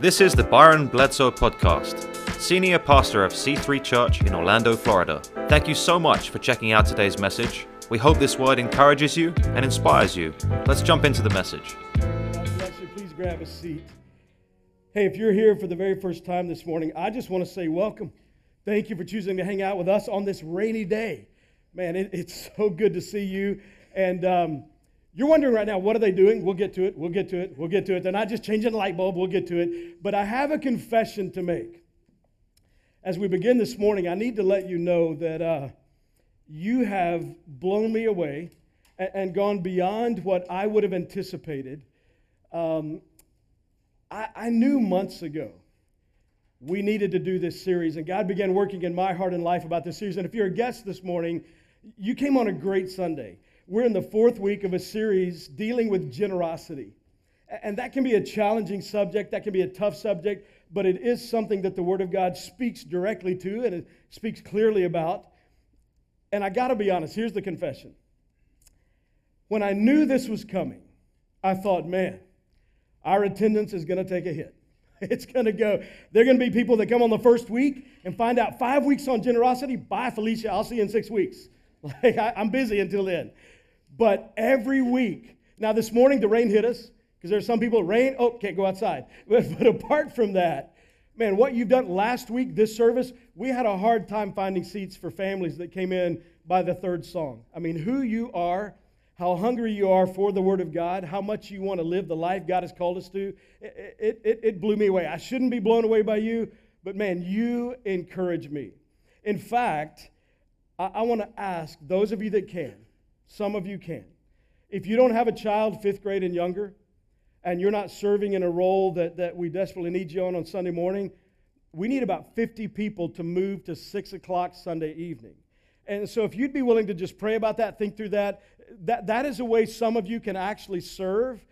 This is the Byron Bledsoe Podcast, Senior Pastor of C3 Church in Orlando, Florida. Thank you so much for checking out today's message. We hope this word encourages you and inspires you. Let's jump into the message. God bless you. Please grab a seat. Hey, if you're here for the very first time this morning, I just want to say welcome. Thank you for choosing to hang out with us on this rainy day. Man, it, it's so good to see you. And um, you're wondering right now, what are they doing? We'll get to it. We'll get to it. We'll get to it. They're not just changing the light bulb. We'll get to it. But I have a confession to make. As we begin this morning, I need to let you know that uh, you have blown me away and, and, gone beyond what I would have anticipated. Um, I, I knew months ago we needed to do this series, and God began working in my heart and life about this series. And if you're a guest this morning, you came on a great Sunday. We're in the fourth week of a series dealing with generosity. And that can be a challenging subject, that can be a tough subject, but it is something that the Word of God speaks directly to and it speaks clearly about. And I got to be honest, here's the confession. When I knew this was coming, I thought, man, our attendance is going to take a hit. It's going to go. There are going to be people that come on the first week and find out five weeks on generosity. Bye, Felicia. I'll see you in six weeks. Like, I, I'm busy until then. But every week, now this morning the rain hit us because there's some people, rain, oh, can't go outside. But, but apart from that, man, what you've done last week, this service, we had a hard time finding seats for families that came in by the third song. I mean, who you are, how hungry you are for the Word of God, how much you want to live the life God has called us to, it, it, it blew me away. I shouldn't be blown away by you, but man, you encourage me. In fact, I, I want to ask those of you that can, some of you can. If you don't have a child, fifth grade and younger, and you're not serving in a role that, that we desperately need you on on Sunday morning, we need about 50 people to move to 6 o'clock Sunday evening. And so if you'd be willing to just pray about that, think through that, that, that is a way some of you can actually serve.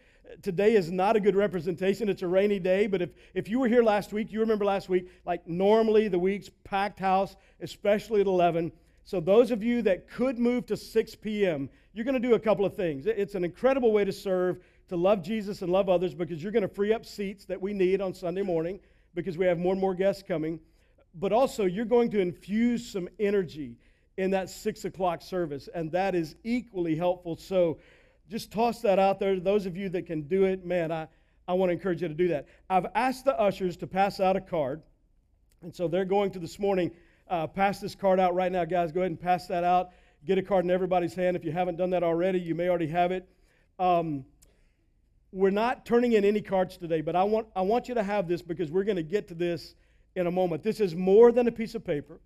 Today is not a good representation. It's a rainy day, but if, if you were here last week, you remember last week, like normally the week's packed house, especially at 11. So, those of you that could move to 6 p.m., you're going to do a couple of things. It's an incredible way to serve, to love Jesus and love others because you're going to free up seats that we need on Sunday morning because we have more and more guests coming. But also, you're going to infuse some energy in that 6 o'clock service, and that is equally helpful. So, just toss that out there. Those of you that can do it, man, I, I want to encourage you to do that. I've asked the ushers to pass out a card, and so they're going to this morning uh, pass this card out right now, guys. Go ahead and pass that out. Get a card in everybody's hand. If you haven't done that already, you may already have it. Um, we're not turning in any cards today, but I want, I want you to have this because we're going to get to this in a moment. This is more than a piece of paper,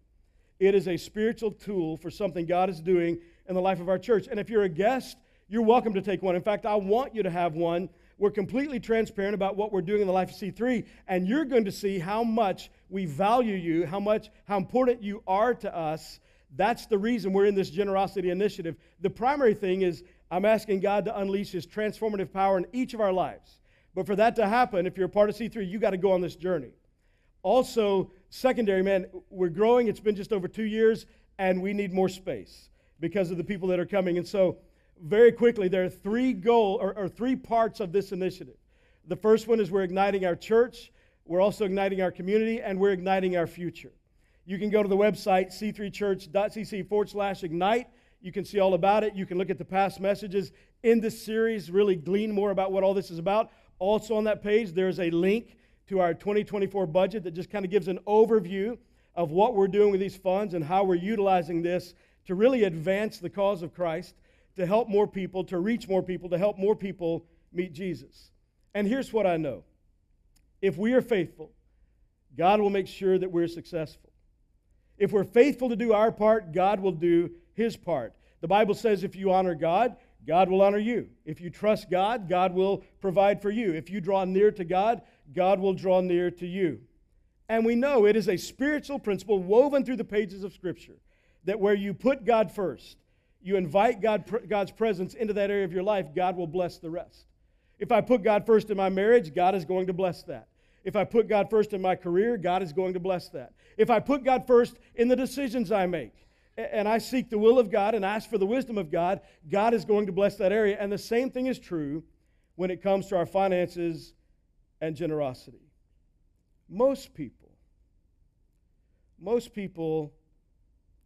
it is a spiritual tool for something God is doing in the life of our church. And if you're a guest, you're welcome to take one. In fact, I want you to have one. We're completely transparent about what we're doing in the life of C3, and you're going to see how much we value you, how much, how important you are to us. That's the reason we're in this generosity initiative. The primary thing is I'm asking God to unleash His transformative power in each of our lives. But for that to happen, if you're a part of C3, you got to go on this journey. Also, secondary, man, we're growing. It's been just over two years, and we need more space because of the people that are coming. And so, very quickly, there are three goal or, or three parts of this initiative. The first one is we're igniting our church. We're also igniting our community and we're igniting our future. You can go to the website, c3church.cc forward slash ignite. You can see all about it. You can look at the past messages in this series, really glean more about what all this is about. Also, on that page, there's a link to our 2024 budget that just kind of gives an overview of what we're doing with these funds and how we're utilizing this to really advance the cause of Christ, to help more people, to reach more people, to help more people meet Jesus. And here's what I know if we are faithful, God will make sure that we're successful. If we're faithful to do our part, God will do his part. The Bible says if you honor God, God will honor you. If you trust God, God will provide for you. If you draw near to God, God will draw near to you. And we know it is a spiritual principle woven through the pages of Scripture that where you put God first, you invite God, God's presence into that area of your life, God will bless the rest. If I put God first in my marriage, God is going to bless that. If I put God first in my career, God is going to bless that. If I put God first in the decisions I make, and I seek the will of God and ask for the wisdom of God, God is going to bless that area. And the same thing is true when it comes to our finances and generosity. most people, most people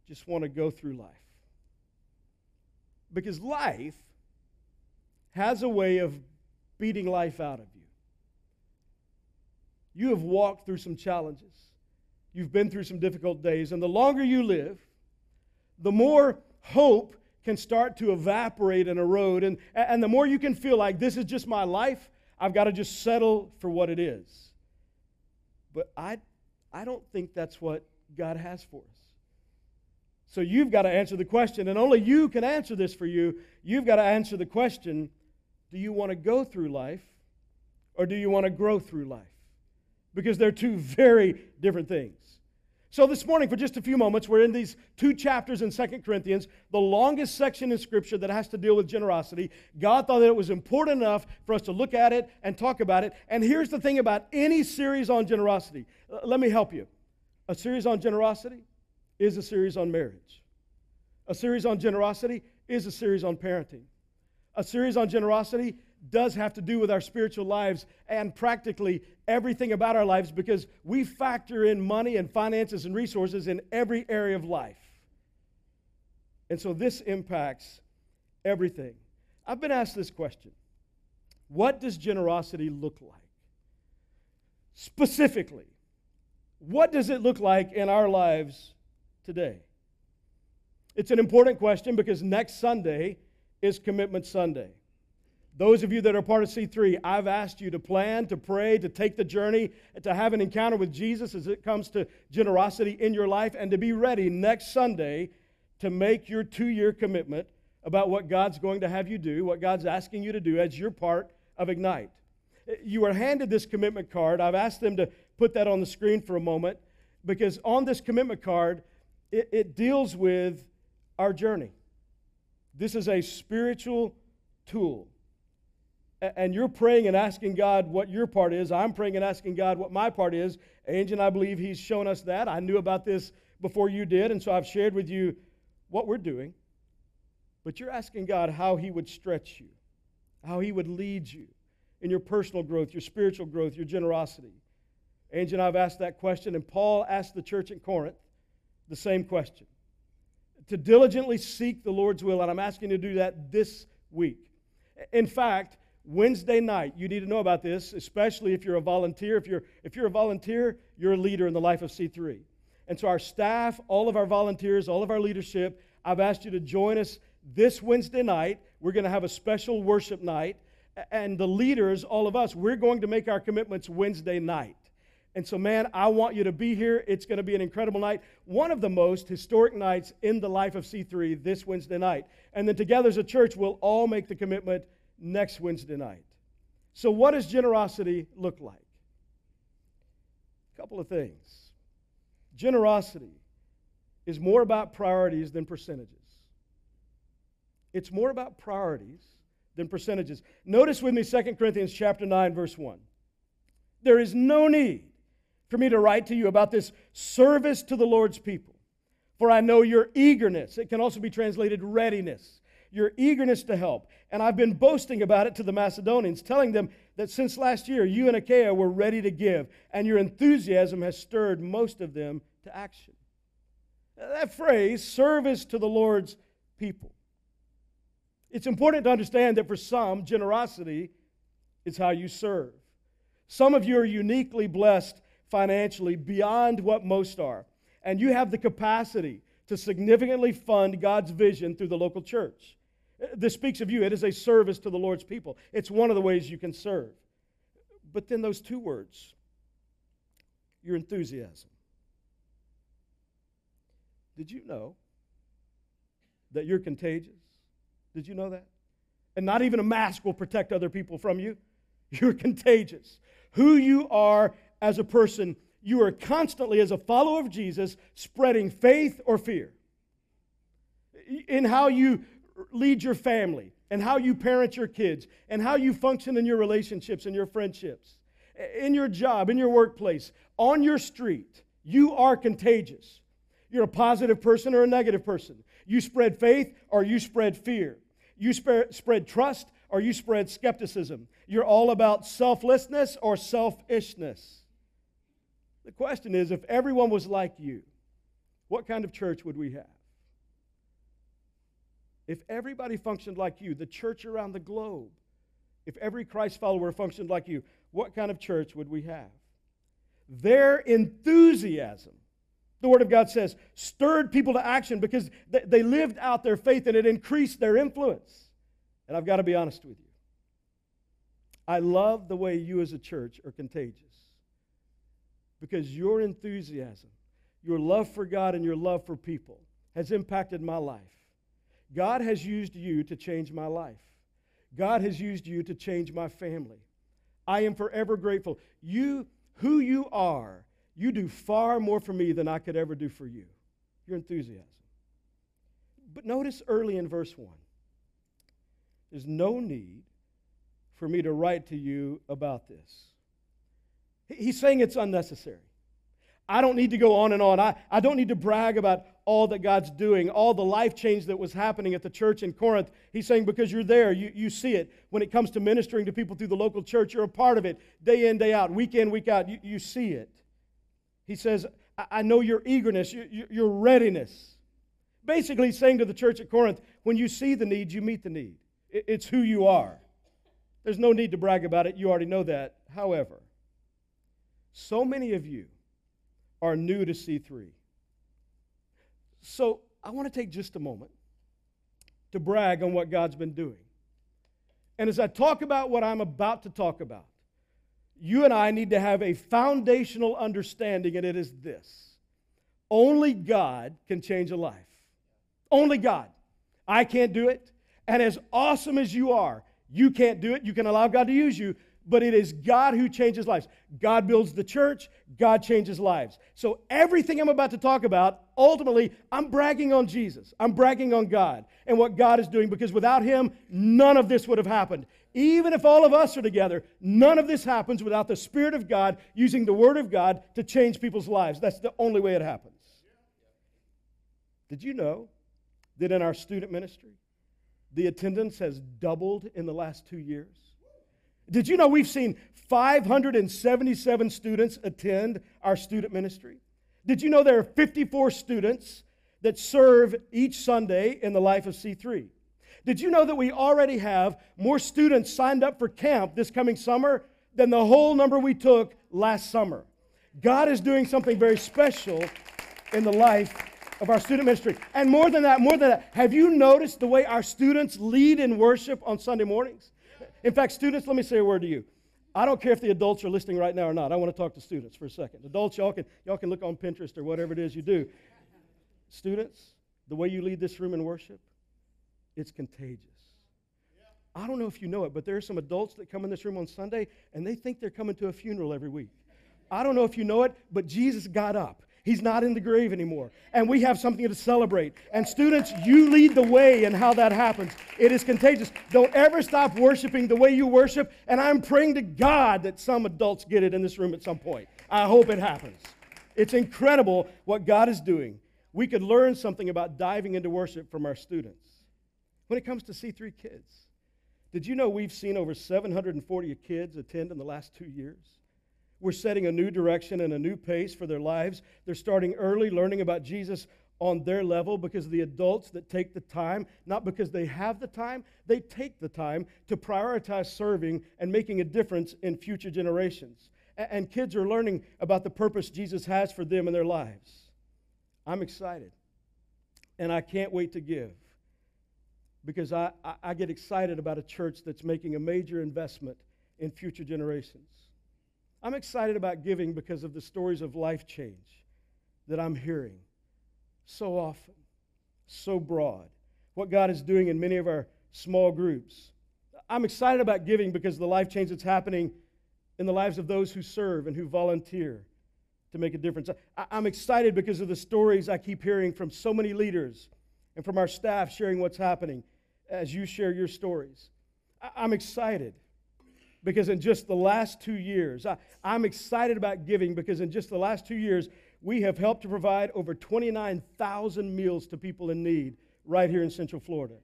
just want to go through life. Because life has a way of beating life out of you. You have walked through some challenges. You've been through some difficult days. And the longer you live, the more hope can start to evaporate and erode. And, and the more you can feel like this is just my life, I've got to just settle for what it is. But I, I don't think that's what God has for us. So you've got to answer the question, and only you can answer this for you. You've got to answer the question do you want to go through life or do you want to grow through life? Because they're two very different things. So, this morning, for just a few moments, we're in these two chapters in Second Corinthians, the longest section in Scripture that has to deal with generosity. God thought that it was important enough for us to look at it and talk about it. And here's the thing about any series on generosity let me help you. A series on generosity is a series on marriage, a series on generosity is a series on parenting, a series on generosity does have to do with our spiritual lives and practically everything about our lives because we factor in money and finances and resources in every area of life. And so this impacts everything. I've been asked this question What does generosity look like? Specifically, what does it look like in our lives today? It's an important question because next Sunday is Commitment Sunday. Those of you that are part of C3, I've asked you to plan, to pray, to take the journey, to have an encounter with Jesus as it comes to generosity in your life, and to be ready next Sunday to make your two year commitment about what God's going to have you do, what God's asking you to do as your part of Ignite. You are handed this commitment card. I've asked them to put that on the screen for a moment because on this commitment card, it, it deals with our journey. This is a spiritual tool and you're praying and asking God what your part is. I'm praying and asking God what my part is. Angel, I believe He's shown us that. I knew about this before you did, and so I've shared with you what we're doing. But you're asking God how He would stretch you, how He would lead you in your personal growth, your spiritual growth, your generosity. Angel I have asked that question, and Paul asked the church in Corinth the same question to diligently seek the Lord's will, and I'm asking you to do that this week. In fact, Wednesday night, you need to know about this, especially if you're a volunteer. If you're, if you're a volunteer, you're a leader in the life of C3. And so, our staff, all of our volunteers, all of our leadership, I've asked you to join us this Wednesday night. We're going to have a special worship night. And the leaders, all of us, we're going to make our commitments Wednesday night. And so, man, I want you to be here. It's going to be an incredible night. One of the most historic nights in the life of C3 this Wednesday night. And then, together as a church, we'll all make the commitment next Wednesday night. So, what does generosity look like? A couple of things. Generosity is more about priorities than percentages. It's more about priorities than percentages. Notice with me 2 Corinthians chapter 9 verse 1. There is no need for me to write to you about this service to the Lord's people, for I know your eagerness. It can also be translated readiness your eagerness to help. And I've been boasting about it to the Macedonians, telling them that since last year you and Achaia were ready to give, and your enthusiasm has stirred most of them to action. That phrase, service to the Lord's people. It's important to understand that for some, generosity is how you serve. Some of you are uniquely blessed financially beyond what most are, and you have the capacity to significantly fund God's vision through the local church. This speaks of you. It is a service to the Lord's people. It's one of the ways you can serve. But then those two words your enthusiasm. Did you know that you're contagious? Did you know that? And not even a mask will protect other people from you. You're contagious. Who you are as a person, you are constantly, as a follower of Jesus, spreading faith or fear. In how you lead your family and how you parent your kids and how you function in your relationships and your friendships, in your job, in your workplace, on your street. You are contagious. You're a positive person or a negative person. You spread faith or you spread fear. You spread, trust or you spread skepticism. You're all about selflessness or selfishness. The question is if everyone was like you, what kind of church would we have? If everybody functioned like you, the church around the globe, if every Christ follower functioned like you, what kind of church would we have? Their enthusiasm, the Word of God says, stirred people to action because they lived out their faith and it increased their influence. And I've got to be honest with you. I love the way you as a church are contagious because your enthusiasm, your love for God, and your love for people has impacted my life. God has used you to change my life. God has used you to change my family. I am forever grateful. You, who you are, you do far more for me than I could ever do for you. Your enthusiasm. But notice early in verse 1 there's no need for me to write to you about this. He's saying it's unnecessary. I don't need to go on and on. I, I don't need to brag about all that God's doing, all the life change that was happening at the church in Corinth. He's saying because you're there, you, you see it. When it comes to ministering to people through the local church, you're a part of it day in, day out, week in, week out. You, you see it. He says, I, I know your eagerness, your, your readiness. Basically, saying to the church at Corinth, when you see the need, you meet the need. It, it's who you are. There's no need to brag about it. You already know that. However, so many of you are new to C3. So I want to take just a moment to brag on what God's been doing. And as I talk about what I'm about to talk about, you and I need to have a foundational understanding, and it is this only God can change a life. Only God. I can't do it. And as awesome as you are, you can't do it. You can allow God to use you, but it is God who changes lives. God builds the church, God changes lives. So, everything I'm about to talk about, ultimately, I'm bragging on Jesus. I'm bragging on God and what God is doing because without Him, none of this would have happened. Even if all of us are together, none of this happens without the Spirit of God using the Word of God to change people's lives. That's the only way it happens. Did you know that in our student ministry, the attendance has doubled in the last two years? Did you know we've seen 577 students attend our student ministry? Did you know there are 54 students that serve each Sunday in the life of C3? Did you know that we already have more students signed up for camp this coming summer than the whole number we took last summer? God is doing something very special in the life of our student ministry. And more than that, more than that, have you noticed the way our students lead in worship on Sunday mornings? In fact, students, let me say a word to you. I don't care if the adults are listening right now or not. I want to talk to students for a second. Adults, y'all can, y'all can look on Pinterest or whatever it is you do. Students, the way you lead this room in worship, it's contagious. I don't know if you know it, but there are some adults that come in this room on Sunday and they think they're coming to a funeral every week. I don't know if you know it, but Jesus got up. He's not in the grave anymore. And we have something to celebrate. And students, you lead the way in how that happens. It is contagious. Don't ever stop worshiping the way you worship. And I'm praying to God that some adults get it in this room at some point. I hope it happens. It's incredible what God is doing. We could learn something about diving into worship from our students. When it comes to C3 kids, did you know we've seen over 740 kids attend in the last two years? We're setting a new direction and a new pace for their lives. They're starting early, learning about Jesus on their level because the adults that take the time, not because they have the time, they take the time to prioritize serving and making a difference in future generations. And kids are learning about the purpose Jesus has for them in their lives. I'm excited. And I can't wait to give because I, I, get excited about a church that's making a major investment in future generations. I'm excited about giving because of the stories of life change that I'm hearing so often, so broad. What God is doing in many of our small groups. I'm excited about giving because of the life change that's happening in the lives of those who serve and who volunteer to make a difference. I'm excited because of the stories I keep hearing from so many leaders and from our staff sharing what's happening as you share your stories. I'm excited because in just the last two years, I, am excited about giving because in just the last two years, we have helped to provide over 29,000 meals to people in need right here in Central Florida.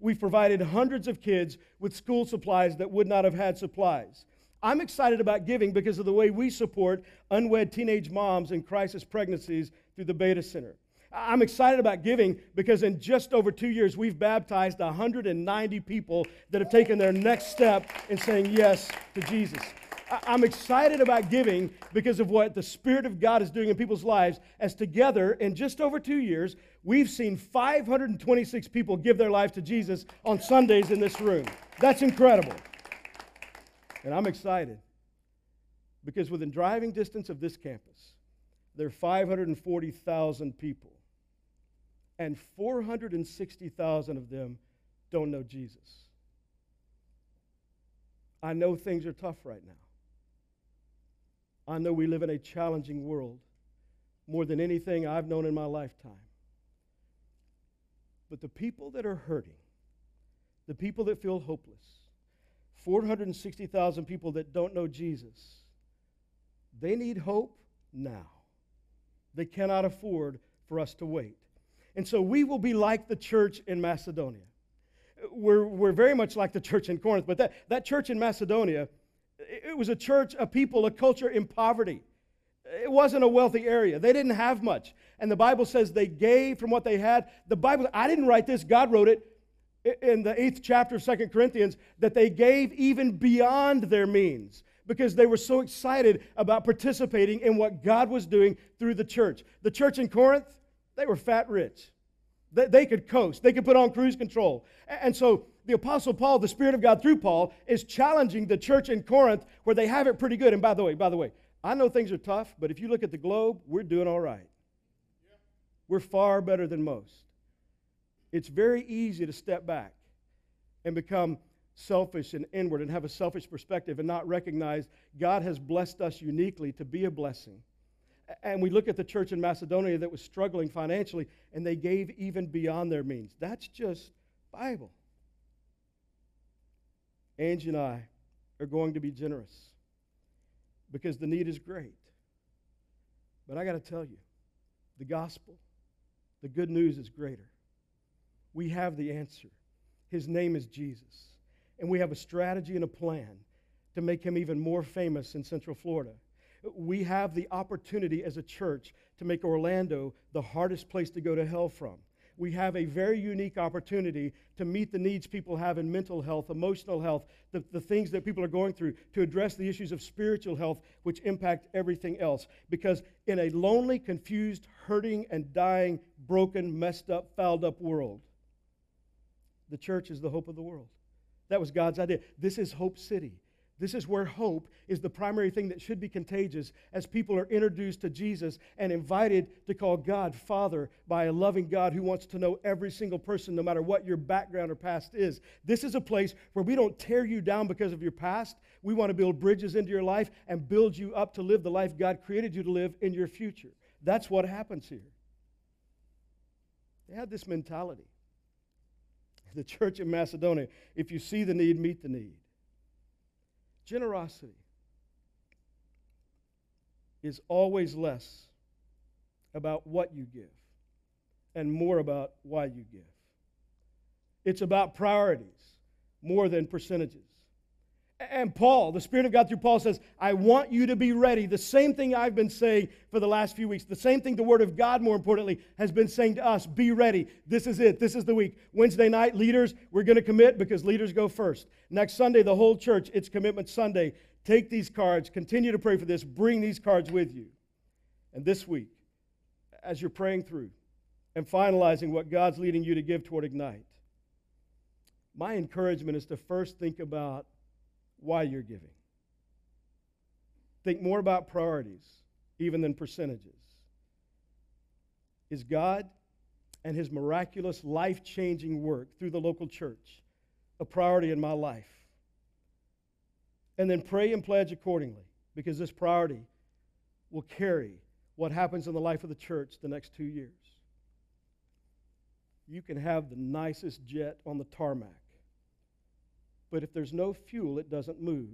We've provided hundreds of kids with school supplies that would not have had supplies. I'm excited about giving because of the way we support unwed teenage moms in crisis pregnancies through the Beta Center. I'm excited about giving because in just over two years, we've baptized 190 people that have taken their next step in saying yes to Jesus. I'm excited about giving because of what the Spirit of God is doing in people's lives, as together, in just over two years, we've seen 526 people give their life to Jesus on Sundays in this room. That's incredible. And I'm excited because within driving distance of this campus, there are 540,000 people, and 460,000 of them don't know Jesus. I know things are tough right now. I know we live in a challenging world more than anything I've known in my lifetime. But the people that are hurting, the people that feel hopeless, 460,000 people that don't know Jesus, they need hope now. They cannot afford for us to wait. And so we will be like the church in Macedonia. We're, we're very much like the church in Corinth, but that, that church in Macedonia, it was a church, a people, a culture in poverty. It wasn't a wealthy area. They didn't have much. And the Bible says they gave from what they had. The Bible, I didn't write this, God wrote it in the eighth chapter of Second Corinthians, that they gave even beyond their means because they were so excited about participating in what God was doing through the church. The church in Corinth, they were fat rich. They, they could coast, they could put on cruise control. And so the Apostle Paul, the Spirit of God through Paul, is challenging the church in Corinth where they have it pretty good. And by the way, by the way, I know things are tough, but if you look at the globe, we're doing all right. We're far better than most. It's very easy to step back and become selfish and inward and have a selfish perspective and not recognize God has blessed us uniquely to be a blessing. And we look at the church in Macedonia that was struggling financially and they gave even beyond their means. That's just Bible. Angie and I are going to be generous because the need is great. But I got to tell you, the gospel, the good news is greater. We have the answer. His name is Jesus. And we have a strategy and a plan to make him even more famous in Central Florida. We have the opportunity as a church to make Orlando the hardest place to go to hell from. We have a very unique opportunity to meet the needs people have in mental health, emotional health, the, the things that people are going through, to address the issues of spiritual health, which impact everything else. Because in a lonely, confused, hurting, and dying, broken, messed up, fouled up world, the church is the hope of the world. That was God's idea. This is Hope City. This is where hope is the primary thing that should be contagious as people are introduced to Jesus and invited to call God Father by a loving God who wants to know every single person, no matter what your background or past is. This is a place where we don't tear you down because of your past. We want to build bridges into your life and build you up to live the life God created you to live in your future. That's what happens here. They had this mentality the church in Macedonia. If you see the need, meet the need. Generosity is always less about what you give and more about why you give. It's about priorities more than percentages. And Paul, the Spirit of God through Paul says, I want you to be ready. The same thing I've been saying for the last few weeks, the same thing the Word of God, more importantly, has been saying to us be ready. This is it. This is the week. Wednesday night, leaders, we're going to commit because leaders go first. Next Sunday, the whole church, it's Commitment Sunday. Take these cards, continue to pray for this, bring these cards with you. And this week, as you're praying through and finalizing what God's leading you to give toward Ignite, my encouragement is to first think about why you're giving. Think more about priorities, even than percentages. Is God and His miraculous, life changing work through the local church a priority in my life? And then pray and pledge accordingly, because this priority will carry what happens in the life of the church the next two years. You can have the nicest jet on the tarmac but if there's no fuel, it doesn't move.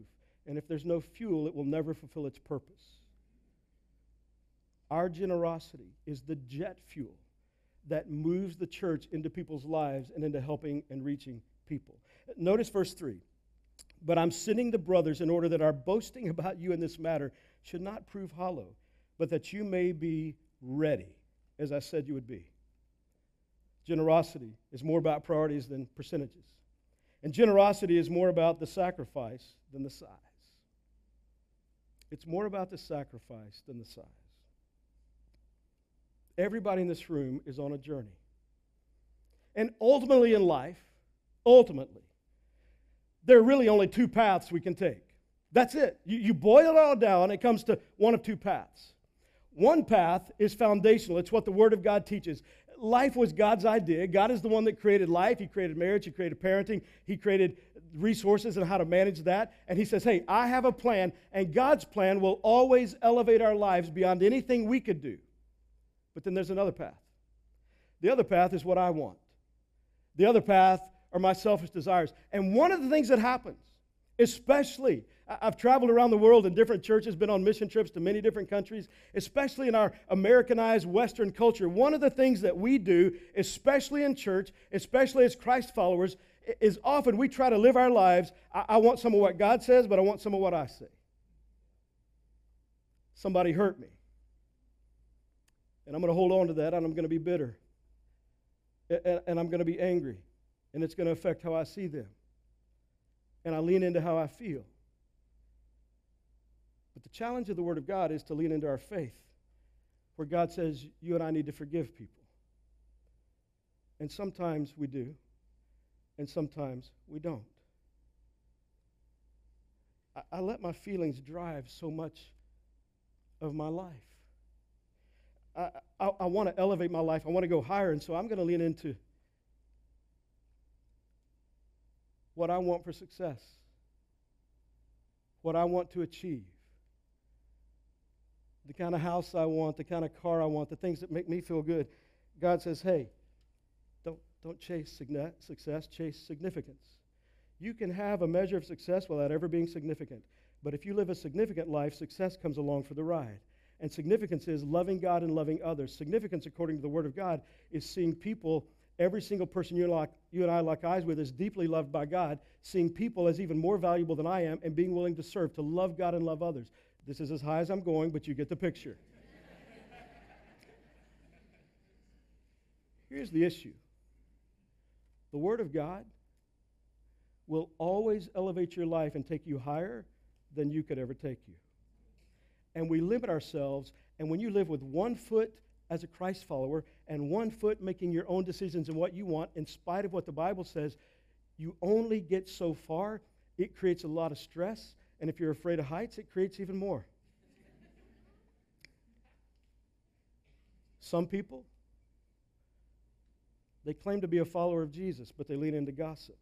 And if there's no fuel, it will never fulfill its purpose. Our generosity is the jet fuel that moves the church into people's lives and into helping and reaching people. Notice verse 3. But I'm sending the brothers in order that our boasting about you in this matter should not prove hollow, but that you may be ready, as I said you would be. Generosity is more about priorities than percentages. And generosity is more about the sacrifice than the size. It's more about the sacrifice than the size. Everybody in this room is on a journey. And ultimately in life, ultimately, there are really only two paths we can take. That's it. You, you boil it all down, it comes to one of two paths. One path is foundational, it's what the Word of God teaches. Life was God's idea. God is the one that created life. He created marriage. He created parenting. He created resources and how to manage that. And He says, Hey, I have a plan, and God's plan will always elevate our lives beyond anything we could do. But then there's another path. The other path is what I want. The other path are my selfish desires. And one of the things that happens, especially, I've traveled around the world in different churches, been on mission trips to many different countries, especially in our Americanized Western culture. One of the things that we do, especially in church, especially as Christ followers, is often we try to live our lives. I, I want some of what God says, but I want some of what I say. Somebody hurt me. And I'm going to hold on to that, and I'm going to be bitter. And, and I'm going to be angry. And it's going to affect how I see them. And I lean into how I feel. The challenge of the Word of God is to lean into our faith, where God says, You and I need to forgive people. And sometimes we do, and sometimes we don't. I, I let my feelings drive so much of my life. I, I, I want to elevate my life. I want to go higher. And so I'm going to lean into what I want for success, what I want to achieve, the kind of house I want, the kind of car I want, the things that make me feel good. God says, hey, don't, don't chase success, chase significance. You can have a measure of success without ever being significant. But if you live a significant life, success comes along for the ride. And significance is loving God and loving others. Significance, according to the Word of God, is seeing people, every single person you, like, you and I lock eyes with, is deeply loved by God, seeing people as even more valuable than I am, and being willing to serve, to love God and love others. This is as high as I'm going, but you get the picture. Here's the issue the Word of God will always elevate your life and take you higher than you could ever take you. And we limit ourselves, and when you live with one foot as a Christ follower and one foot making your own decisions and what you want, in spite of what the Bible says, you only get so far. It creates a lot of stress and if you're afraid of heights, it creates even more. Some people, they claim to be a follower of Jesus, but they lean into gossip.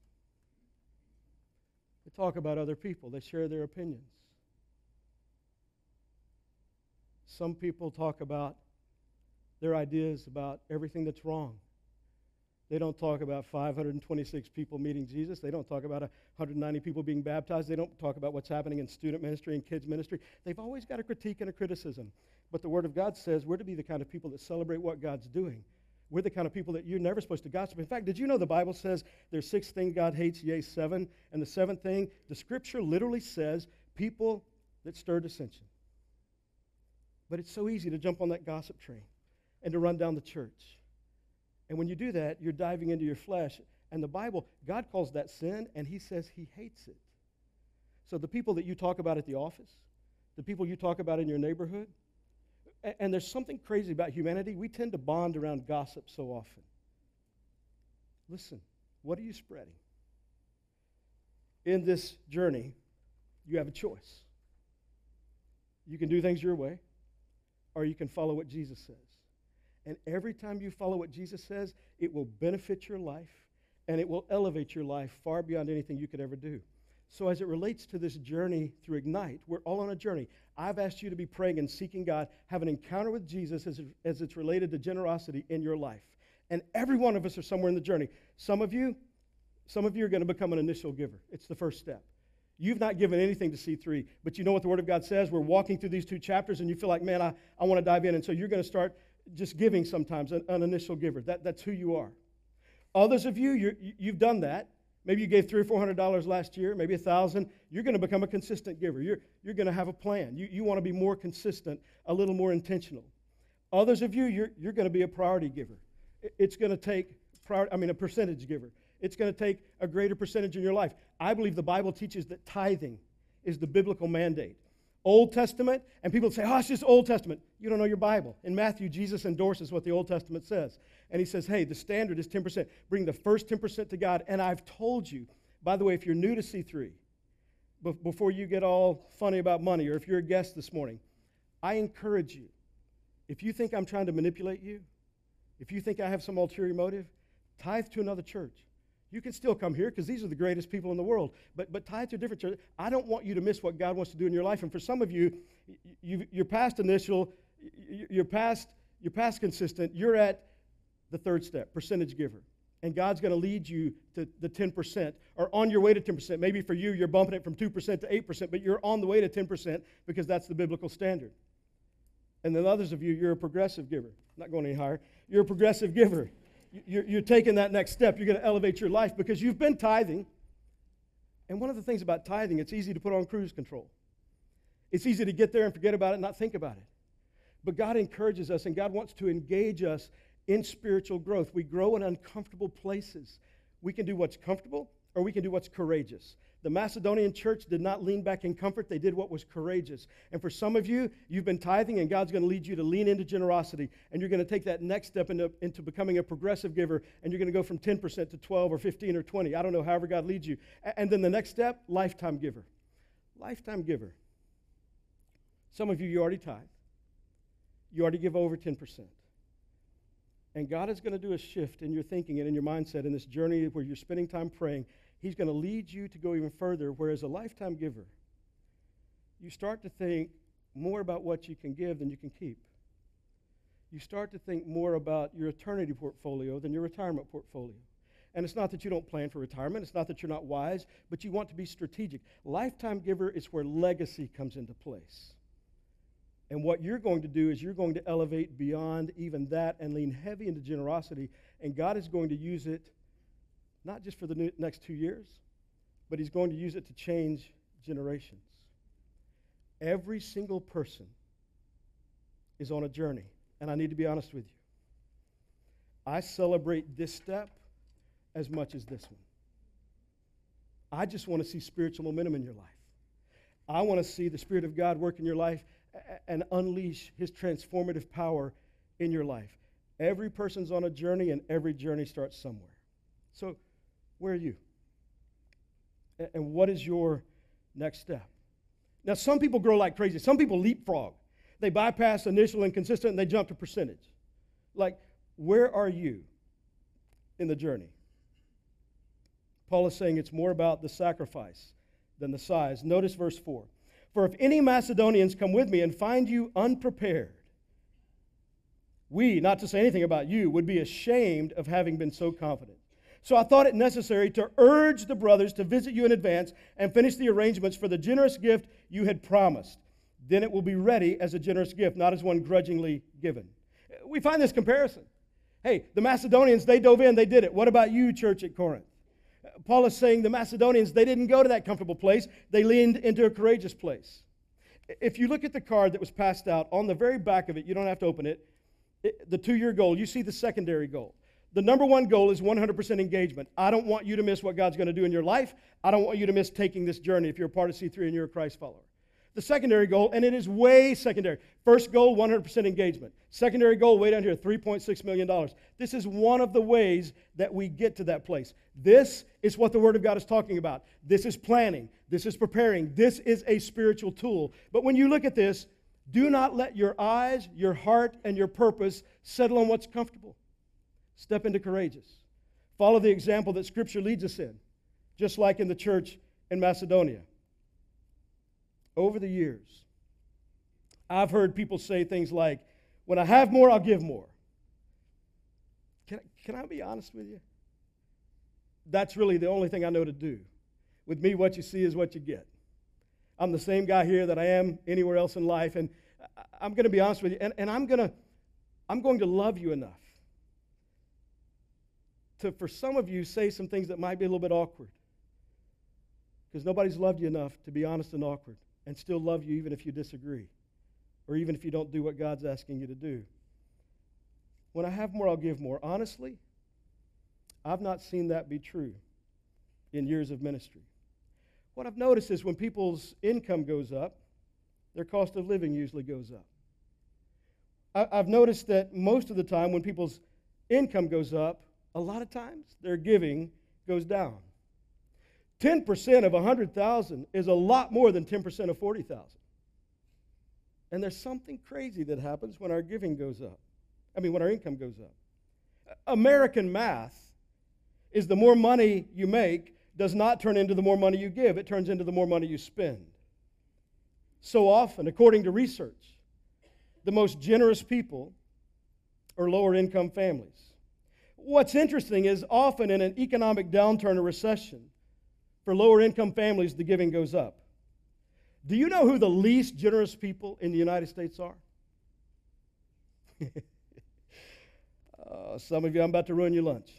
They talk about other people, they share their opinions. Some people talk about their ideas about everything that's wrong. They don't talk about 526 people meeting Jesus. They don't talk about 190 people being baptized. They don't talk about what's happening in student ministry and kids ministry. They've always got a critique and a criticism. But the Word of God says we're to be the kind of people that celebrate what God's doing. We're the kind of people that you're never supposed to gossip. In fact, did you know the Bible says there's six things God hates, yea, seven? And the seventh thing, the scripture literally says people that stir dissension. But it's so easy to jump on that gossip train and to run down the church. And when you do that, you're diving into your flesh. And the Bible, God calls that sin, and He says He hates it. So the people that you talk about at the office, the people you talk about in your neighborhood, and, there's something crazy about humanity. We tend to bond around gossip so often. Listen, what are you spreading? In this journey, you have a choice. You can do things your way, or you can follow what Jesus says. And every time you follow what Jesus says, it will benefit your life and it will elevate your life far beyond anything you could ever do. So, as it relates to this journey through Ignite, we're all on a journey. I've asked you to be praying and seeking God, have an encounter with Jesus as, as it's related to generosity in your life. And every one of us are somewhere in the journey. Some of you, some of you are going to become an initial giver. It's the first step. You've not given anything to C3, but you know what the Word of God says? We're walking through these two chapters, and you feel like, man, I, I want to dive in. And so you're going to start just giving sometimes, an, an initial giver. That, that's who you are. Others of you, you have done that, Maybe you gave three or four hundred dollars last year, maybe a thousand. You're going to become a consistent giver. You're, you're going to have a plan. You, you want to be more consistent, a little more intentional. Others of you, you're, you're going to be a priority giver. It's going to take, prior, I mean, a percentage giver. It's going to take a greater percentage in your life. I believe the Bible teaches that tithing is the biblical mandate. Old Testament, and people say, oh, it's just Old Testament. You don't know your Bible. In Matthew, Jesus endorses what the Old Testament says. And he says, hey, the standard is 10%. Bring the first 10% to God. And I've told you, by the way, if you're new to C3, before you get all funny about money, or if you're a guest this morning, I encourage you, if you think I'm trying to manipulate you, if you think I have some ulterior motive, tithe to another church. You can still come here because these are the greatest people in the world. But, but tithe to a different. I don't want you to miss what God wants to do in your life. And for some of you, you you're past initial, you're past, you're past consistent. You're at the third step, percentage giver. And God's going to lead you to the 10% or on your way to 10%. Maybe for you, you're bumping it from 2% to 8%, but you're on the way to 10% because that's the biblical standard. And then others of you, you're a progressive giver. Not going any higher. You're a progressive giver you're, you're taking that next step. You're going to elevate your life because you've been tithing. And one of the things about tithing, it's easy to put on cruise control. It's easy to get there and forget about it and not think about it. But God encourages us and God wants to engage us in spiritual growth. We grow in uncomfortable places. We can do what's comfortable or we can do what's courageous. The Macedonian church did not lean back in comfort, they did what was courageous. And for some of you, you've been tithing, and God's going to lead you to lean into generosity. And you're going to take that next step into, into becoming a progressive giver, and you're going to go from 10% to 12 or 15 or 20. I don't know, however God leads you. And then the next step, lifetime giver. Lifetime giver. Some of you, you already tithe, you already give over 10%. And God is going to do a shift in your thinking and in your mindset in this journey where you're spending time praying He's going to lead you to go even further. Whereas a lifetime giver, you start to think more about what you can give than you can keep. You start to think more about your eternity portfolio than your retirement portfolio. And it's not that you don't plan for retirement, it's not that you're not wise, but you want to be strategic. Lifetime giver is where legacy comes into place. And what you're going to do is you're going to elevate beyond even that and lean heavy into generosity, and God is going to use it not just for the new, next two years, but he's going to use it to change generations. Every single person is on a journey, and I need to be honest with you. I celebrate this step as much as this one. I just want to see spiritual momentum in your life. I want to see the Spirit of God work in your life and unleash His transformative power in your life. Every person's on a journey, and every journey starts somewhere. So, where are you? And what is your next step? Now, some people grow like crazy. Some people leapfrog. They bypass initial and consistent and they jump to percentage. Like, where are you in the journey? Paul is saying it's more about the sacrifice than the size. Notice verse 4. For if any Macedonians come with me and find you unprepared, we, not to say anything about you, would be ashamed of having been so confident. So I thought it necessary to urge the brothers to visit you in advance and finish the arrangements for the generous gift you had promised. Then it will be ready as a generous gift, not as one grudgingly given. We find this comparison. Hey, the Macedonians, they dove in, they did it. What about you, church at Corinth? Paul is saying the Macedonians, they didn't go to that comfortable place, they leaned into a courageous place. If you look at the card that was passed out, on the very back of it, you don't have to open it, it the two year goal, you see the secondary goal. The number one goal is 100% engagement. I don't want you to miss what God's going to do in your life. I don't want you to miss taking this journey if you're a part of C3 and you're a Christ follower. The secondary goal, and it is way secondary. First goal, 100% engagement. Secondary goal, way down here, $3.6 million. This is one of the ways that we get to that place. This is what the Word of God is talking about. This is planning. This is preparing. This is a spiritual tool. But when you look at this, do not let your eyes, your heart, and your purpose settle on what's comfortable. Step into courageous. Follow the example that Scripture leads us in, just like in the church in Macedonia. Over the years, I've heard people say things like, When I have more, I'll give more. Can, can I be honest with you? That's really the only thing I know to do. With me, what you see is what you get. I'm the same guy here that I am anywhere else in life, and I'm going to be honest with you, and, and I'm, going to, I'm going to love you enough to, for some of you, say some things that might be a little bit awkward. Because nobody's loved you enough to be honest and awkward and still love you even if you disagree or even if you don't do what God's asking you to do. When I have more, I'll give more. Honestly, I've not seen that be true in years of ministry. What I've noticed is when people's income goes up, their cost of living usually goes up. I've noticed that most of the time when people's income goes up, a lot of times their giving goes down. 10% of 100,000 is a lot more than 10% of 40,000. And there's something crazy that happens when our giving goes up. I mean, when our income goes up. American math is the more money you make does not turn into the more money you give, it turns into the more money you spend. So often, according to research, the most generous people are lower income families. What's interesting is often in an economic downturn or recession, for lower income families, the giving goes up. Do you know who the least generous people in the United States are? uh, some of you, I'm about to ruin your lunch.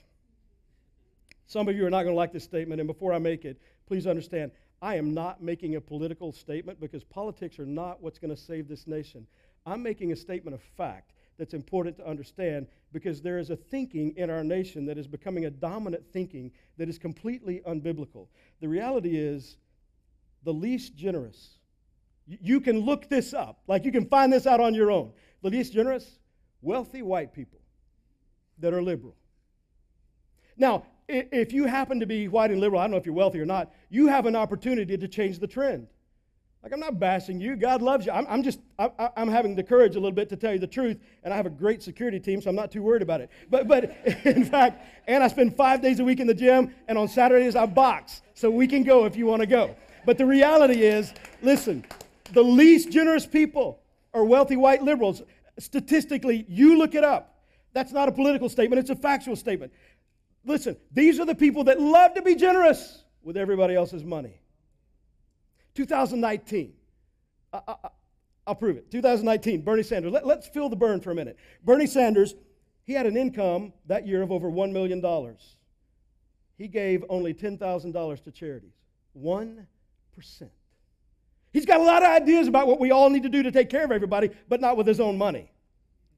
Some of you are not going to like this statement, and before I make it, please understand I am not making a political statement because politics are not what's going to save this nation. I'm making a statement of fact that's important to understand because there is a thinking in our nation that is becoming a dominant thinking that is completely unbiblical. The reality is, the least generous, you can look this up, like you can find this out on your own. The least generous, wealthy white people that are liberal. Now, if you happen to be white and liberal, I don't know if you're wealthy or not, you have an opportunity to change the trend. Like, I'm not bashing you. God loves you. I'm, I'm just, I, am having the courage a little bit to tell you the truth, and I have a great security team, so I'm not too worried about it. But, but in fact, and I spend five days a week in the gym, and on Saturdays I box, so we can go if you want to go. But the reality is, listen, the least generous people are wealthy white liberals. Statistically, you look it up. That's not a political statement, it's a factual statement. Listen, these are the people that love to be generous with everybody else's money. 2019. I, will prove it. 2019, Bernie Sanders. Let, let's feel the burn for a minute. Bernie Sanders, he had an income that year of over $1 million. He gave only $10,000 to charities. 1%. He's got a lot of ideas about what we all need to do to take care of everybody, but not with his own money,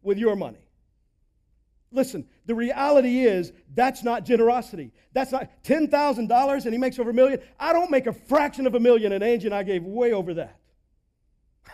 with your money. Listen, the reality is that's not generosity. That's not $10,000 and he makes over a million. I don't make a fraction of a million, and Angie and I gave way over that.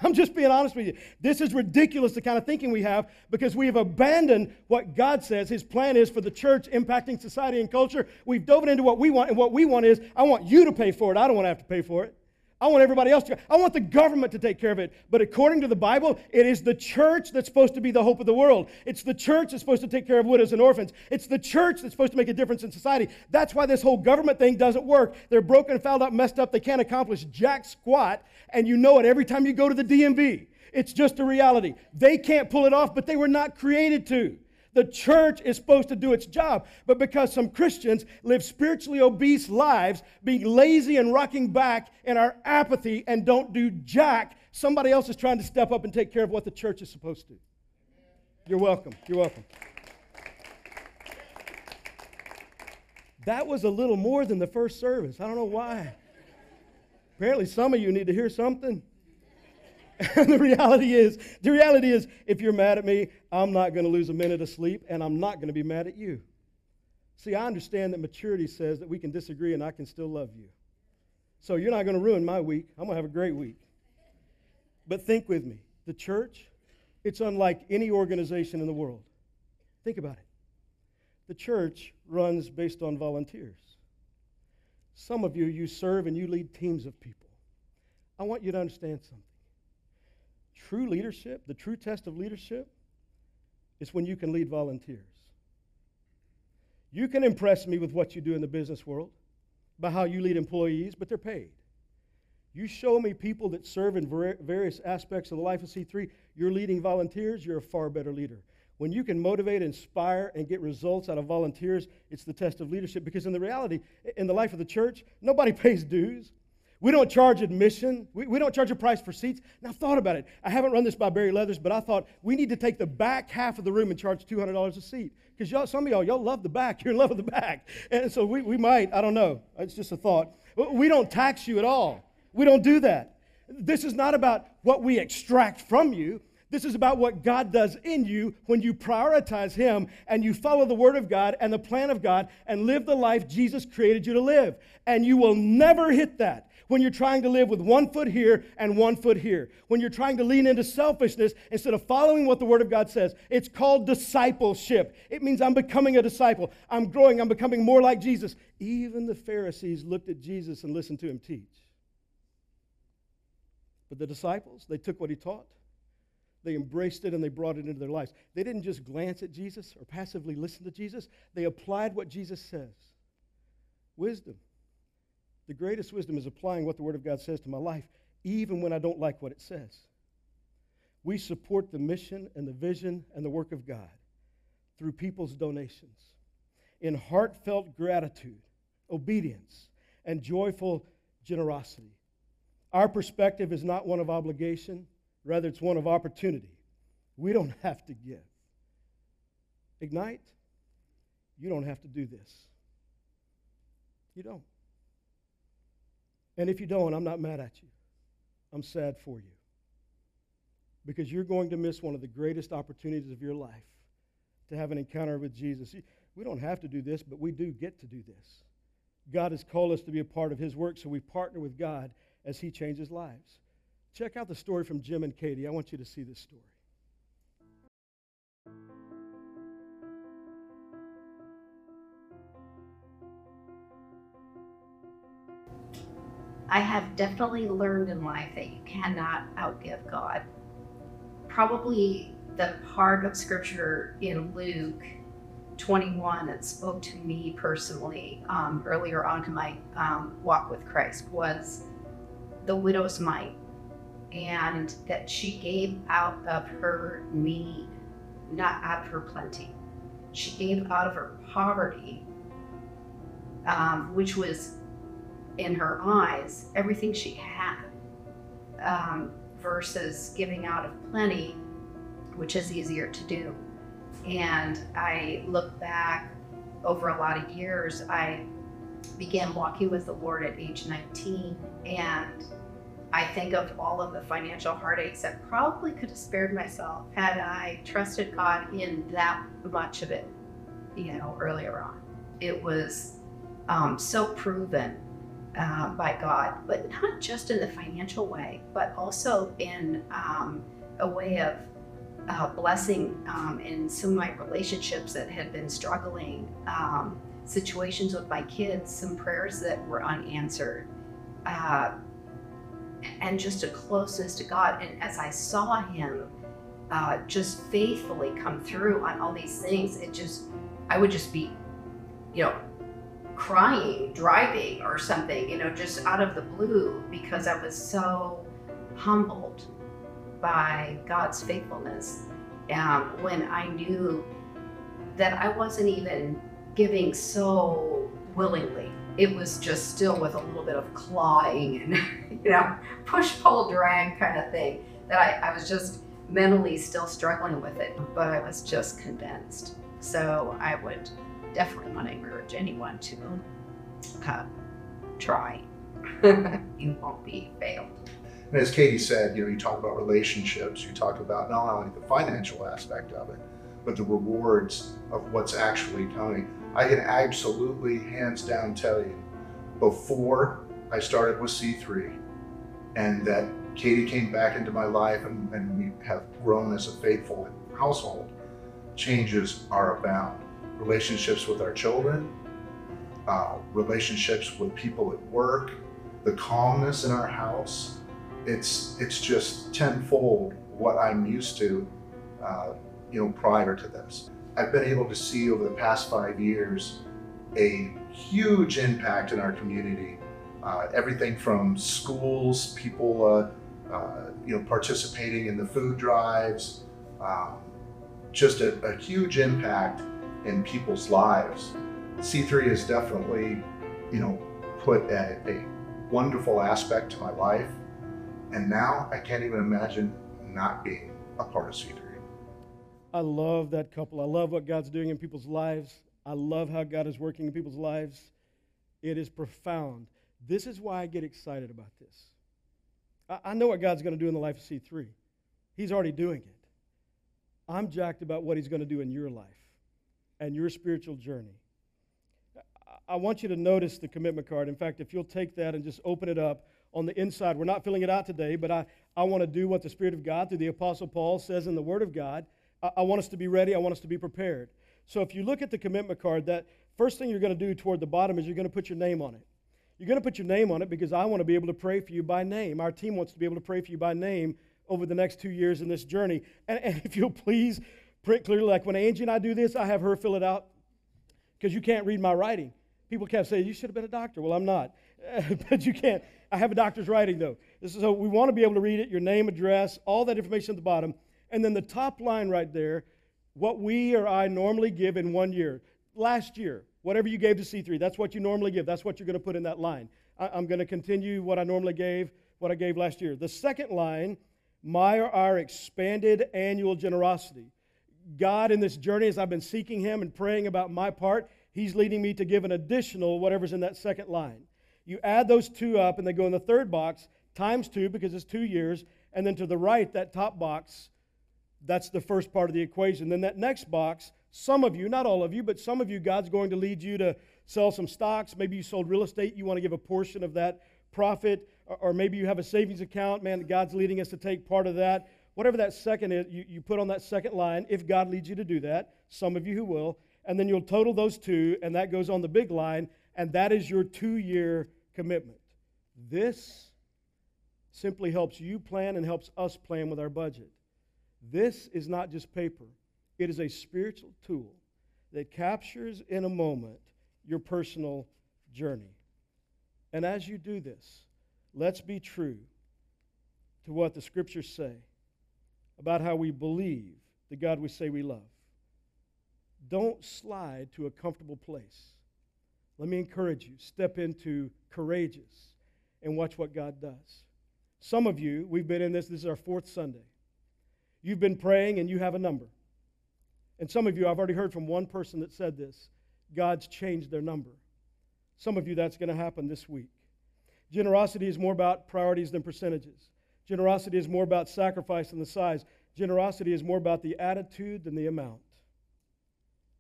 I'm just being honest with you. This is ridiculous, the kind of thinking we have, because we have abandoned what God says His plan is for the church impacting society and culture. We've dove into what we want, and what we want is I want you to pay for it. I don't want to have to pay for it. I want everybody else to. I want the government to take care of it. But according to the Bible, it is the church that's supposed to be the hope of the world. It's the church that's supposed to take care of widows and orphans. It's the church that's supposed to make a difference in society. That's why this whole government thing doesn't work. They're broken, fouled up, messed up. They can't accomplish jack squat. And you know it every time you go to the DMV. It's just a reality. They can't pull it off, but they were not created to. The church is supposed to do its job. But because some Christians live spiritually obese lives, being lazy and rocking back in our apathy and don't do jack, somebody else is trying to step up and take care of what the church is supposed to. You're welcome. You're welcome. That was a little more than the first service. I don't know why. Apparently, some of you need to hear something. The reality is, the reality is, if you're mad at me, I'm not going to lose a minute of sleep, and I'm not going to be mad at you. See, I understand that maturity says that we can disagree and I can still love you. So you're not going to ruin my week. I'm going to have a great week. But think with me the church, it's unlike any organization in the world. Think about it. The church runs based on volunteers. Some of you, you serve and you lead teams of people. I want you to understand something. True leadership, the true test of leadership, is when you can lead volunteers. You can impress me with what you do in the business world, by how you lead employees, but they're paid. You show me people that serve in various aspects of the life of C3, you're leading volunteers, you're a far better leader. When you can motivate, inspire, and get results out of volunteers, it's the test of leadership because in the reality, in the life of the church, nobody pays dues. We don't charge admission. We, we don't charge a price for seats. Now, I've thought about it. I haven't run this by Barry Leathers, but I thought we need to take the back half of the room and charge $200 a seat. Because some of y'all, y'all love the back. You're in love with the back. And so we, we might, I don't know. It's just a thought. We don't tax you at all. We don't do that. This is not about what we extract from you. This is about what God does in you when you prioritize Him and you follow the Word of God and the plan of God and live the life Jesus created you to live. And you will never hit that when you're trying to live with one foot here and one foot here. When you're trying to lean into selfishness instead of following what the Word of God says. It's called discipleship. It means I'm becoming a disciple. I'm growing. I'm becoming more like Jesus. Even the Pharisees looked at Jesus and listened to Him teach. But the disciples, they took what He taught they embraced it and they brought it into their lives. They didn't just glance at Jesus or passively listen to Jesus, they applied what Jesus says. Wisdom. The greatest wisdom is applying what the Word of God says to my life, even when I don't like what it says. We support the mission and the vision and the work of God through people's donations in heartfelt gratitude, obedience, and joyful generosity. Our perspective is not one of obligation, Rather, it's one of opportunity. We don't have to give. Ignite, you don't have to do this. You don't. And if you don't, I'm not mad at you. I'm sad for you. Because you're going to miss one of the greatest opportunities of your life to have an encounter with Jesus. We don't have to do this, but we do get to do this. God has called us to be a part of His work, so we partner with God as He changes lives. Check out the story from Jim and Katie. I want you to see this story. I have definitely learned in life that you cannot outgive God. Probably the part of scripture in Luke 21 that spoke to me personally um, earlier on in my um, walk with Christ was the widow's mite and that she gave out of her need, not out of her plenty. She gave out of her poverty, um, which was in her eyes everything she had, um, versus giving out of plenty, which is easier to do. And I look back over a lot of years, I began walking with the Lord at age 19 and I think of all of the financial heartaches that probably could have spared myself had I trusted God in that much of it, you know, earlier on. It was um, so proven uh, by God, but not just in the financial way, but also in um, a way of uh, blessing um, in some of my relationships that had been struggling, um, situations with my kids, some prayers that were unanswered. Uh, and just a closeness to God. And as I saw him uh, just faithfully come through on all these things, it just, I would just be, you know, crying, driving or something, you know, just out of the blue because I was so humbled by God's faithfulness um, when I knew that I wasn't even giving so willingly it was just still with a little bit of clawing and, you know, push, pull, drag kind of thing that I, I was just mentally still struggling with it, but I was just convinced. So I would definitely want to encourage anyone to uh, try. you won't be failed. And as Katie said, you know, you talk about relationships, you talk about not only the financial aspect of it, but the rewards of what's actually coming. I can absolutely, hands down, tell you before I started with C3 and that Katie came back into my life and, and we have grown as a faithful household, changes are abound. Relationships with our children, uh, relationships with people at work, the calmness in our house. It's, it's just tenfold what I'm used to, uh, you know, prior to this. I've been able to see over the past five years a huge impact in our community. Uh, everything from schools, people, uh, uh, you know, participating in the food drives, um, just a, a, huge impact in people's lives. C3 has definitely, you know, put a, a wonderful aspect to my life. And now I can't even imagine not being a part of C3. I love that couple. I love what God's doing in people's lives. I love how God is working in people's lives. It is profound. This is why I get excited about this. I, I know what God's going to do in the life of C3, He's already doing it. I'm jacked about what He's going to do in your life and your spiritual journey. I want you to notice the commitment card. In fact, if you'll take that and just open it up on the inside, we're not filling it out today, but I, I want to do what the Spirit of God through the Apostle Paul says in the Word of God. I, I want us to be ready, I want us to be prepared. So if you look at the commitment card, that first thing you're going to do toward the bottom is you're going to put your name on it. You're going to put your name on it because I want to be able to pray for you by name. Our team wants to be able to pray for you by name over the next two years in this journey. And, and if you'll please print clearly, like when Angie and I do this, I have her fill it out because you can't read my writing. People kept saying, You should have been a doctor. Well, I'm not. but you can't. I have a doctor's writing, though. So we want to be able to read it, your name, address, all that information at the bottom. And then the top line right there, what we or I normally give in one year. Last year, whatever you gave to C3, that's what you normally give. That's what you're going to put in that line. I, am going to continue what I normally gave, what I gave last year. The second line, my or our expanded annual generosity. God, in this journey, as I've been seeking Him and praying about my part, He's leading me to give an additional whatever's in that second line. You add those two up, and they go in the third box, times two, because it's two years. And then to the right, that top box, that's the first part of the equation. Then that next box, some of you, not all of you, but some of you, God's going to lead you to sell some stocks. Maybe you sold real estate, you want to give a portion of that profit. Or, maybe you have a savings account, man, God's leading us to take part of that. Whatever that second is, you, you put on that second line, if God leads you to do that, some of you who will. And then you'll total those two, and that goes on the big line, and that is your two year commitment. This simply helps you plan and helps us plan with our budget. This is not just paper, it is a spiritual tool that captures in a moment your personal journey. And as you do this, let's be true to what the scriptures say about how we believe the God we say we love. Don't slide to a comfortable place. Let me encourage you step into courageous and watch what God does. Some of you, we've been in this, this is our fourth Sunday. You've been praying and you have a number. And some of you, I've already heard from one person that said this God's changed their number. Some of you, that's going to happen this week. Generosity is more about priorities than percentages. Generosity is more about sacrifice than the size. Generosity is more about the attitude than the amount.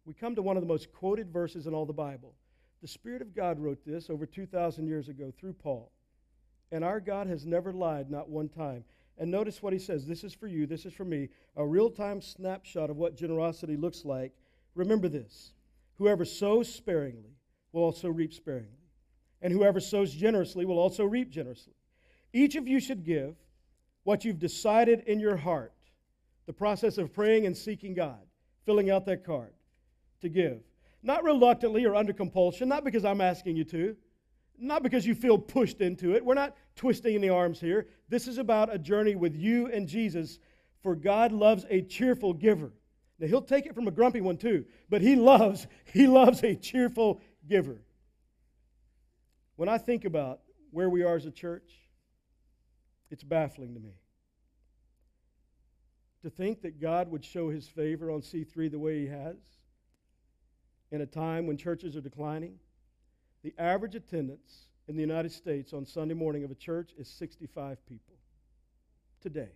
We come to one of the most quoted verses in all the Bible. The Spirit of God wrote this over 2,000 years ago through Paul. And our God has never lied, not one time. And notice what he says this is for you, this is for me, a real time snapshot of what generosity looks like. Remember this whoever sows sparingly will also reap sparingly, and whoever sows generously will also reap generously. Each of you should give what you've decided in your heart, the process of praying and seeking God, filling out that card to give. Not reluctantly or under compulsion, not because I'm asking you to, not because you feel pushed into it. We're not twisting any arms here. This is about a journey with you and Jesus, for God loves a cheerful giver. Now he'll take it from a grumpy one too, but he loves he loves a cheerful giver. When I think about where we are as a church, it's baffling to me. To think that God would show his favor on C3 the way he has in a time when churches are declining the average attendance in the United States on Sunday morning of a church is 65 people today.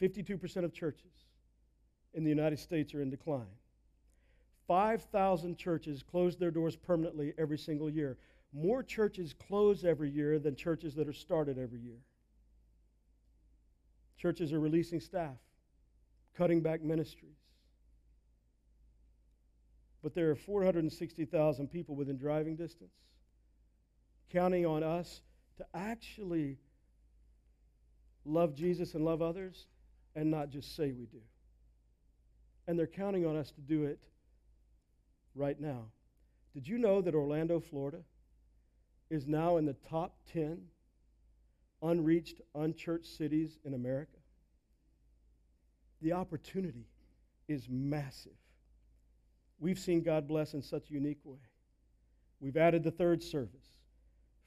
Fifty-two percent of churches in the United States are in decline. 5,000 churches close their doors permanently every single year. More churches close every year than churches that are started every year. Churches are releasing staff, cutting back ministries but there are 460,000 people within driving distance, counting on us to actually love Jesus and love others and not just say we do. And they're counting on us to do it right now. Did you know that Orlando, Florida is now in the top 10 unreached, unchurched cities in America? The opportunity is massive we've seen God bless in such a unique way. We've added the third service.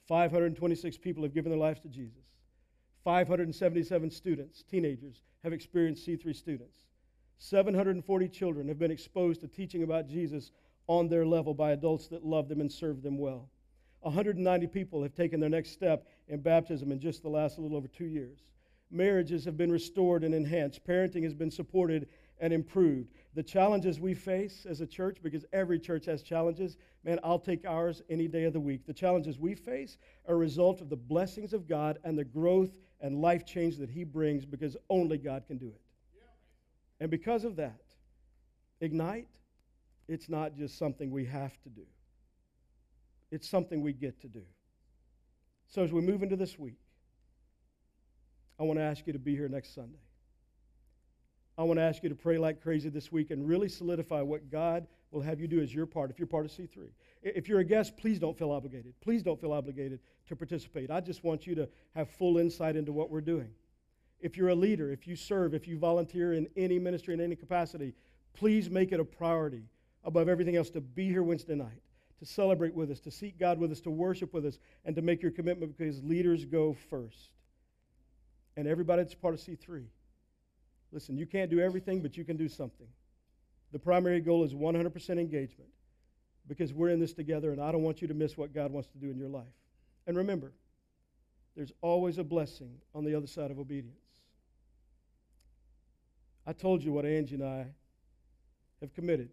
526 people have given their lives to Jesus. 577 students, teenagers, have experienced C3 students. 740 children have been exposed to teaching about Jesus on their level by adults that love them and serve them well. 190 people have taken their next step in baptism in just the last little over two years. Marriages have been restored and enhanced. Parenting has been supported and improved. The challenges we face as a church, because every church has challenges, man, I'll take ours any day of the week. The challenges we face are a result of the blessings of God and the growth and life change that He brings because only God can do it. And because of that, Ignite, it's not just something we have to do, it's something we get to do. So as we move into this week, I want to ask you to be here next Sunday. I want to ask you to pray like crazy this week and really solidify what God will have you do as your part, if you're part of C3. If you're a guest, please don't feel obligated. Please don't feel obligated to participate. I just want you to have full insight into what we're doing. If you're a leader, if you serve, if you volunteer in any ministry in any capacity, please make it a priority above everything else to be here Wednesday night, to celebrate with us, to seek God with us, to worship with us, and to make your commitment because leaders go first. And everybody that's part of C3 Listen, you can't do everything, but you can do something. The primary goal is 100% engagement because we're in this together, and I don't want you to miss what God wants to do in your life. And remember, there's always a blessing on the other side of obedience. I told you what Angie and I have committed.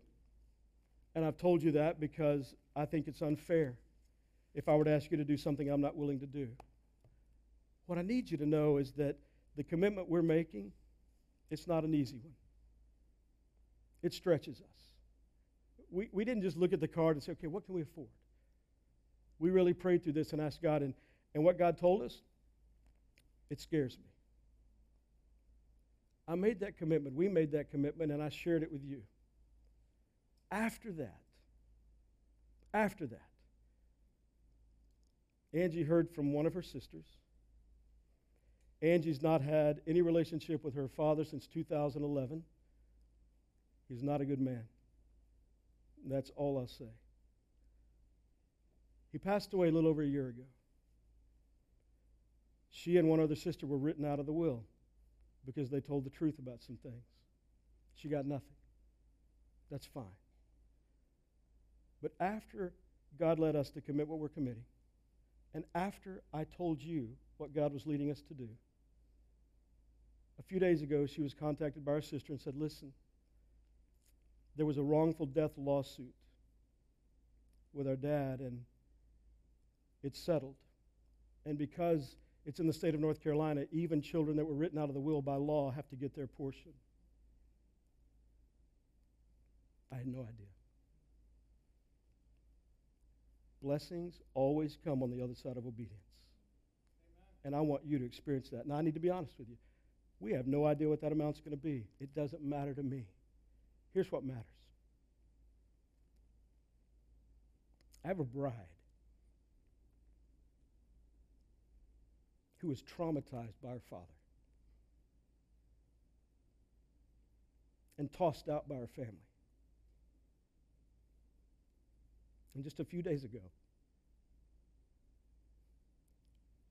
And I've told you that because I think it's unfair if I were to ask you to do something I'm not willing to do. What I need you to know is that the commitment we're making it's not an easy one. It stretches us. We, we didn't just look at the card and say, okay, what can we afford? We really prayed through this and asked God, and, and what God told us, it scares me. I made that commitment. We made that commitment, and I shared it with you. After that, after that, Angie heard from one of her sisters Angie's not had any relationship with her father since 2011. He's not a good man. That's all I'll say. He passed away a little over a year ago. She and one other sister were written out of the will because they told the truth about some things. She got nothing. That's fine. But after God led us to commit what we're committing, and after I told you what God was leading us to do, a few days ago, she was contacted by her sister and said, Listen, there was a wrongful death lawsuit with our dad, and it's settled. And because it's in the state of North Carolina, even children that were written out of the will by law have to get their portion. I had no idea. Blessings always come on the other side of obedience. Amen. And I want you to experience that. Now, I need to be honest with you. We have no idea what that amount's going to be. It doesn't matter to me. Here's what matters I have a bride who was traumatized by her father and tossed out by her family. And just a few days ago,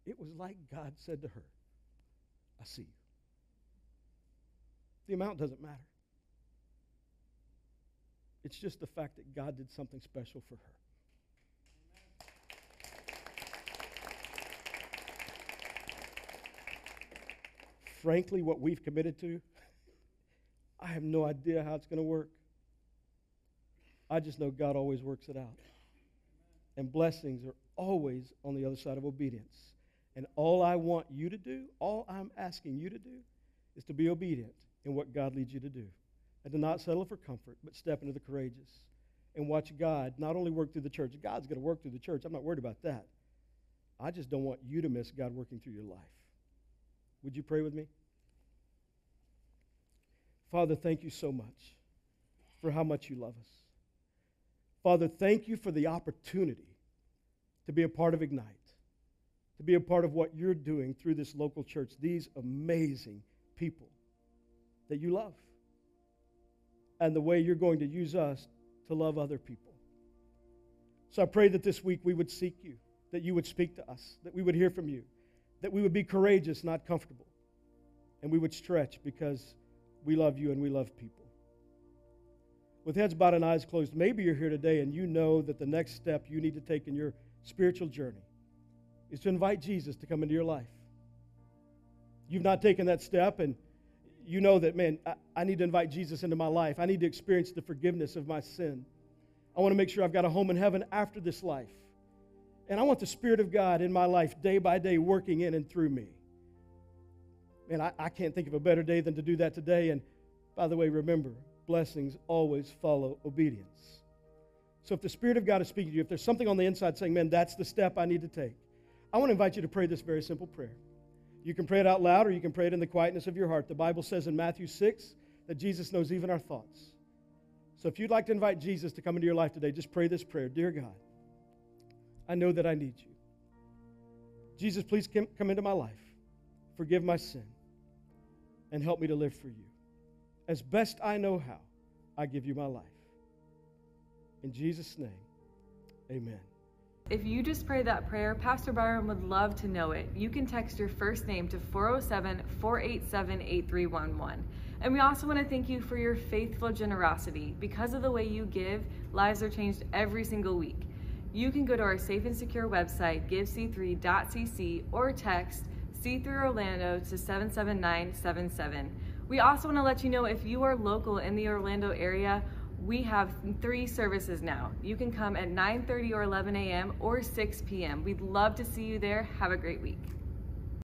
it was like God said to her, I see you. The amount doesn't matter. It's just the fact that God did something special for her. Frankly, what we've committed to, I have no idea how it's going to work. I just know God always works it out. And blessings are always on the other side of obedience. And all I want you to do, all I'm asking you to do, is to be obedient in what God leads you to do. And to not settle for comfort, but step into the courageous. And watch God not only work through the church, God's going to work through the church. I'm not worried about that. I just don't want you to miss God working through your life. Would you pray with me? Father, thank you so much for how much you love us. Father, thank you for the opportunity to be a part of Ignite, to be a part of what you're doing through this local church, these amazing people that you love and the way you're going to use us to love other people. So I pray that this week we would seek you, that you would speak to us, that we would hear from you, that we would be courageous, not comfortable, and we would stretch because we love you and we love people. With heads bowed and eyes closed, maybe you're here today and you know that the next step you need to take in your spiritual journey is to invite Jesus to come into your life. You've not taken that step and you know that, man, I, I, need to invite Jesus into my life. I need to experience the forgiveness of my sin. I want to make sure I've got a home in heaven after this life. And I want the Spirit of God in my life day by day working in and through me. Man, I, I can't think of a better day than to do that today. And by the way, remember, blessings always follow obedience. So if the Spirit of God is speaking to you, if there's something on the inside saying, man, that's the step I need to take, I want to invite you to pray this very simple prayer. You can pray it out loud or you can pray it in the quietness of your heart. The Bible says in Matthew 6 that Jesus knows even our thoughts. So if you'd like to invite Jesus to come into your life today, just pray this prayer Dear God, I know that I need you. Jesus, please come into my life, forgive my sin, and help me to live for you. As best I know how, I give you my life. In Jesus' name, amen. If you just prayed that prayer, Pastor Byron would love to know it. You can text your first name to 407 487 8311. And we also want to thank you for your faithful generosity. Because of the way you give, lives are changed every single week. You can go to our safe and secure website, givec3.cc, or text C3 Orlando to 77977. We also want to let you know if you are local in the Orlando area, we have three services now. You can come at 9:30 or 11 a.m. or 6 p.m. We'd love to see you there. Have a great week.